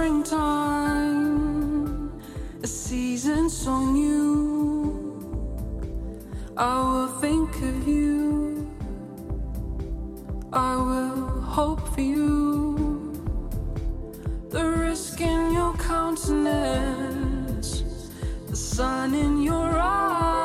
springtime, a season so new. I will think of you, I will hope for you. The risk in your countenance, the sun in your eyes.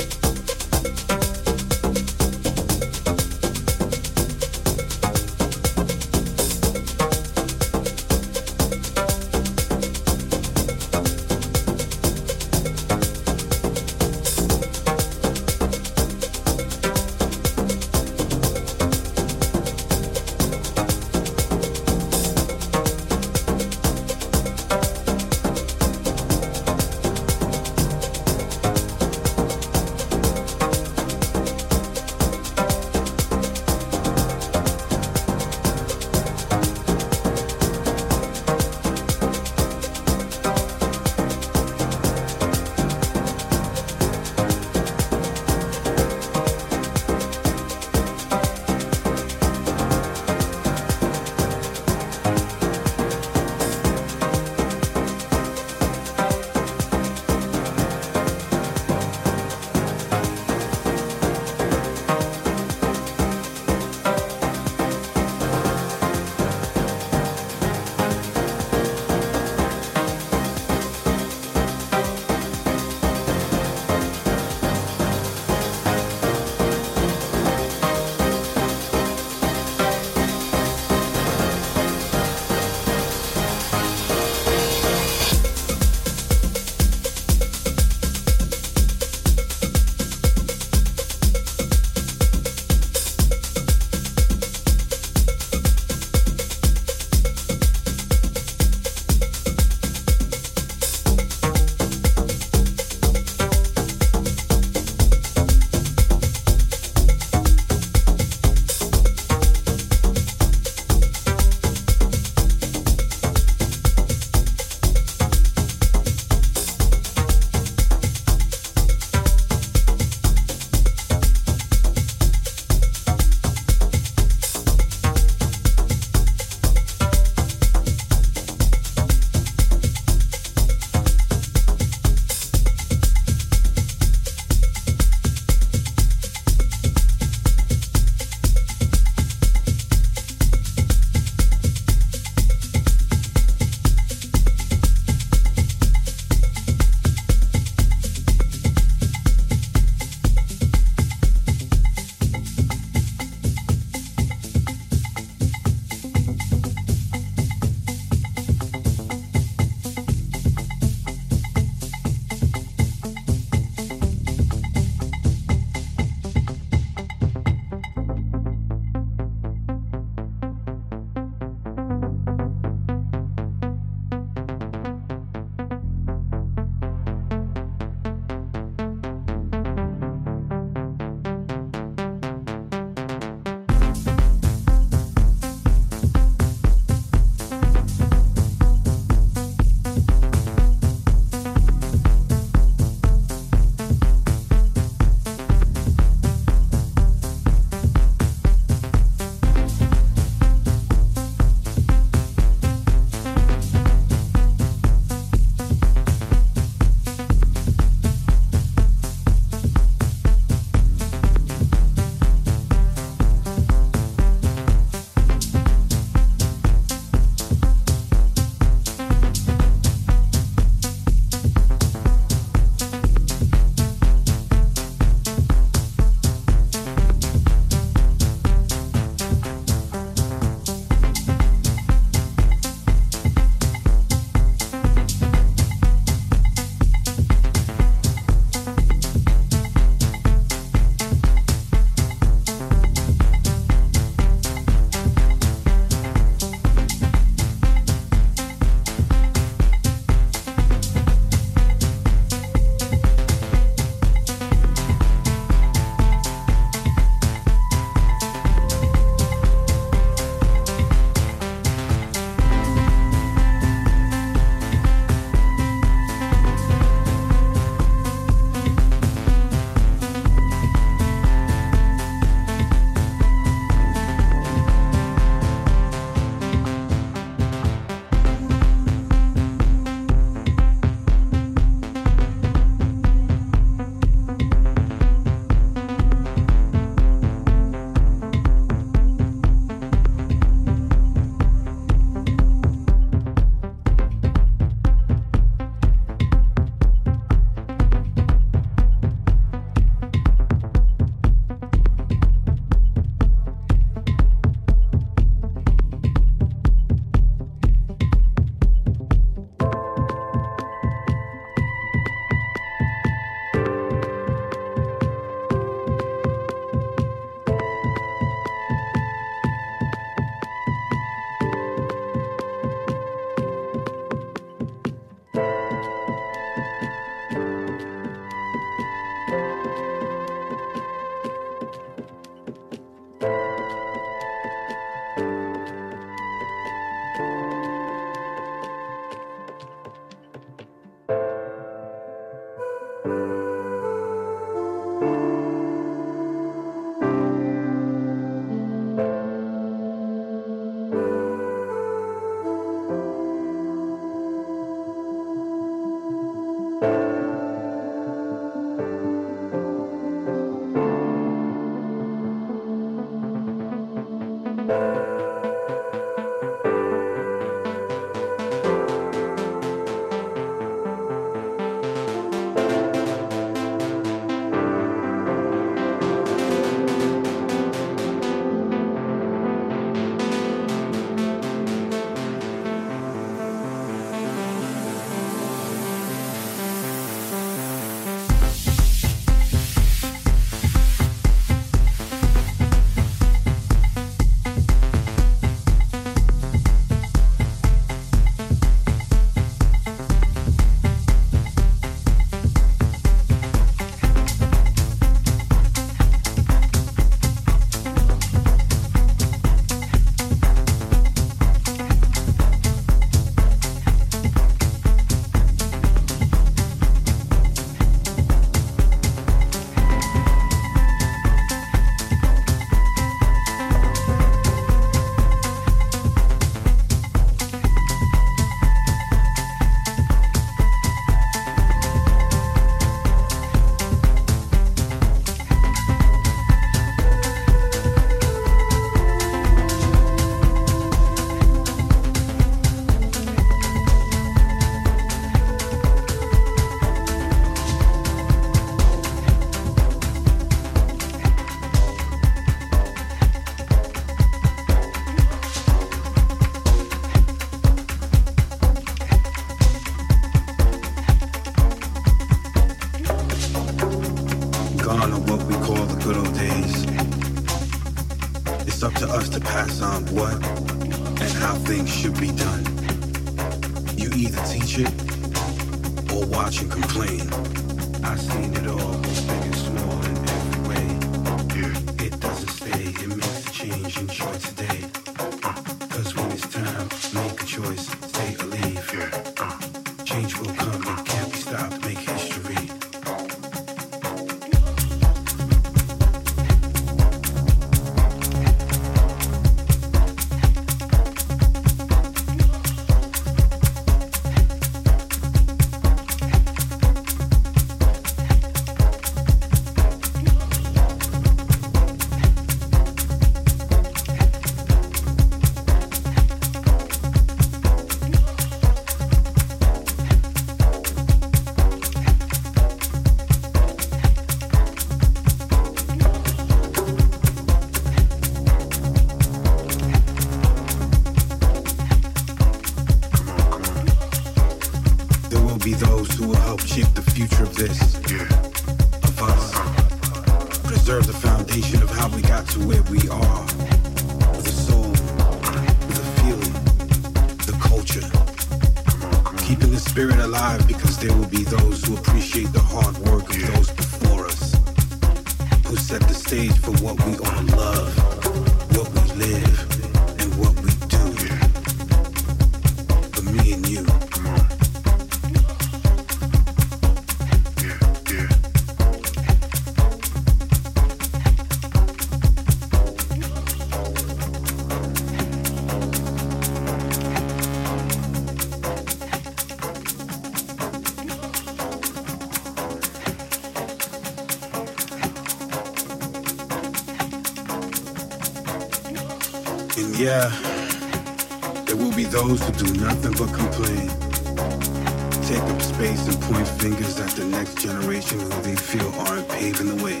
They feel aren't paving the way.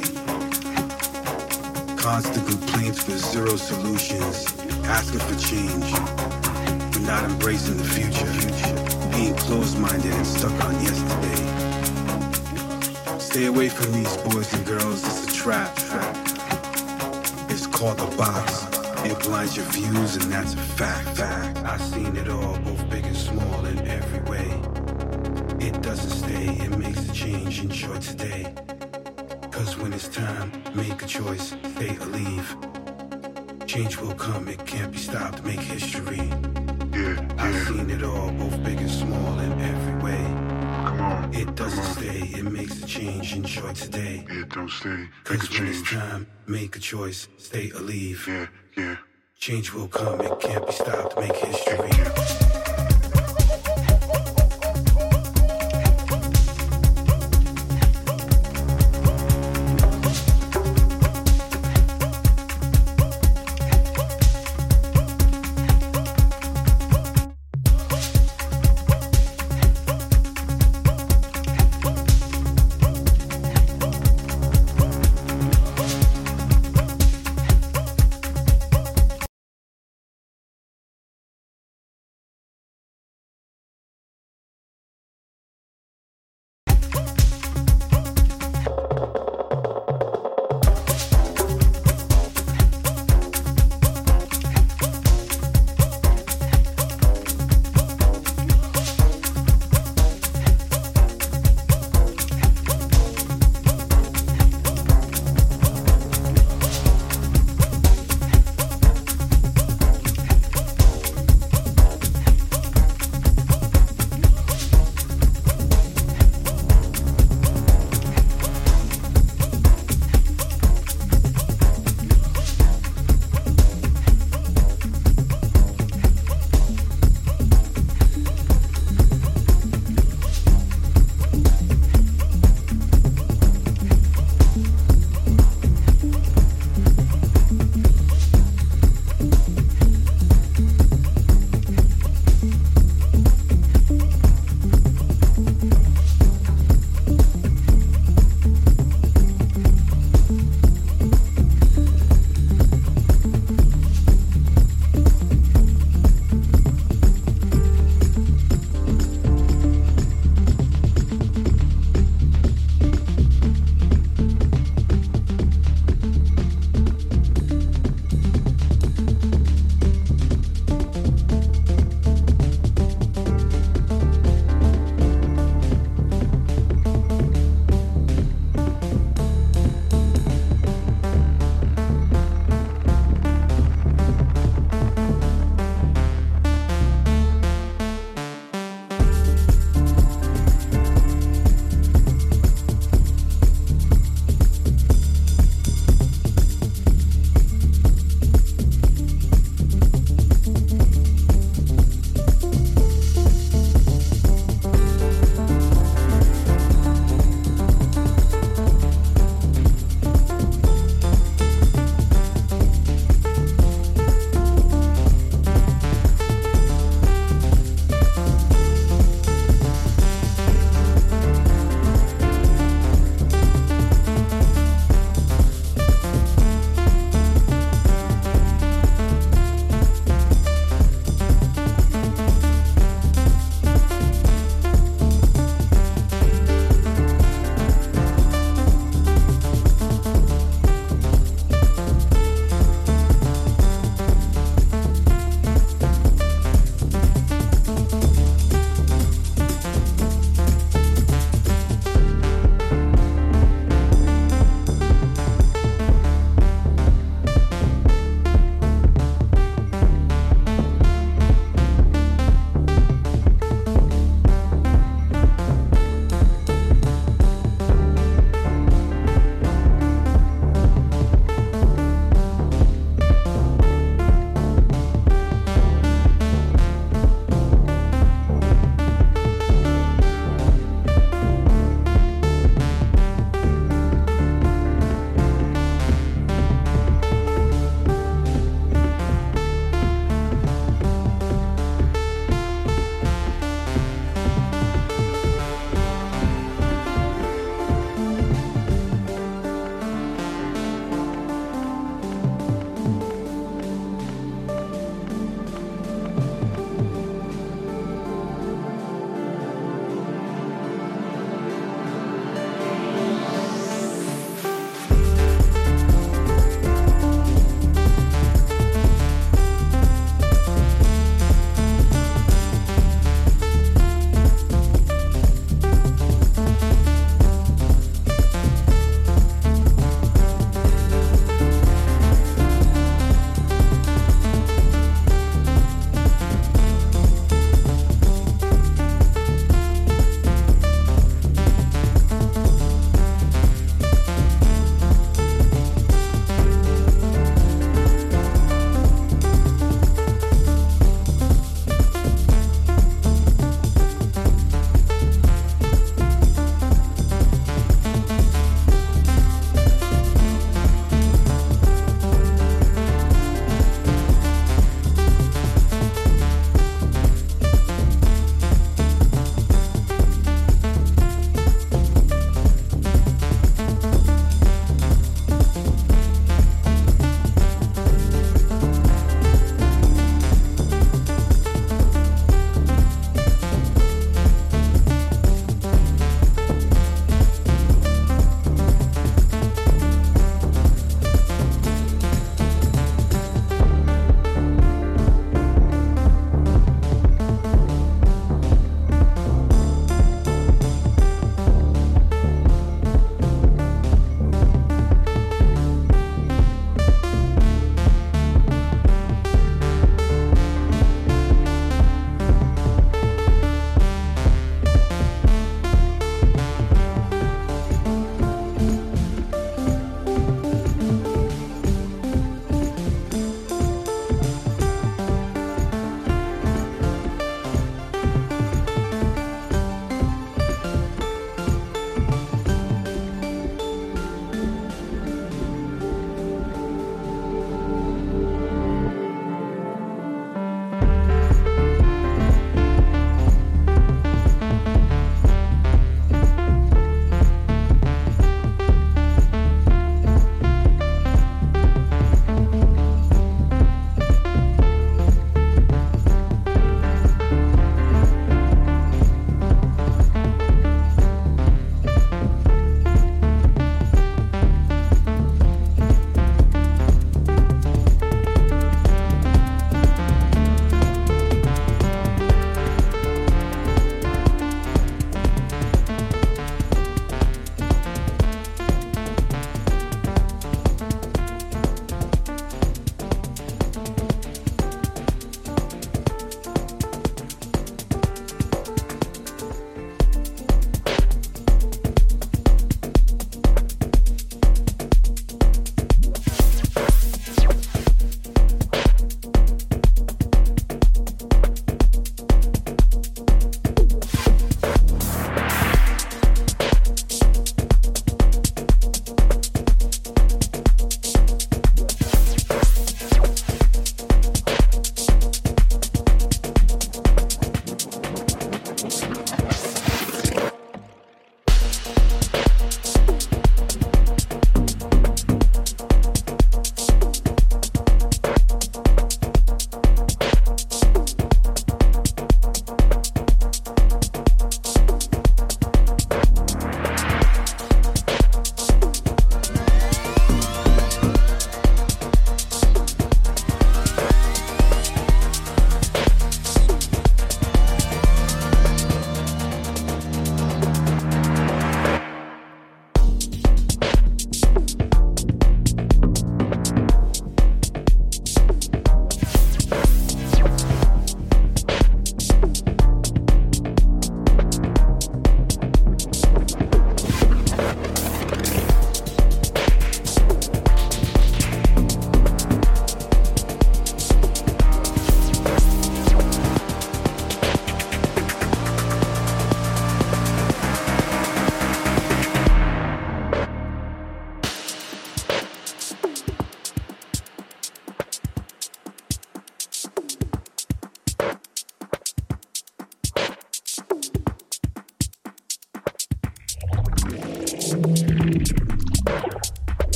Constant complaints for zero solutions, asking for change, but not embracing the future. Being closed-minded and stuck on yesterday. Stay away from these boys and girls, it's a trap. It's called the box. It blinds your views, and that's a fact. Fact. I've seen it all, both big and small, Enjoy today. Cause when it's time, make a choice, stay or leave. Change will come, it can't be stopped, make history. Yeah, I've seen it all, both big and small, in every way. Come on. It doesn't on. stay, it makes a change. Enjoy today. Yeah, don't stay. Make a Cause when it's change. time, make a choice, stay or leave. Yeah, yeah. Change will come, it can't be stopped, make history.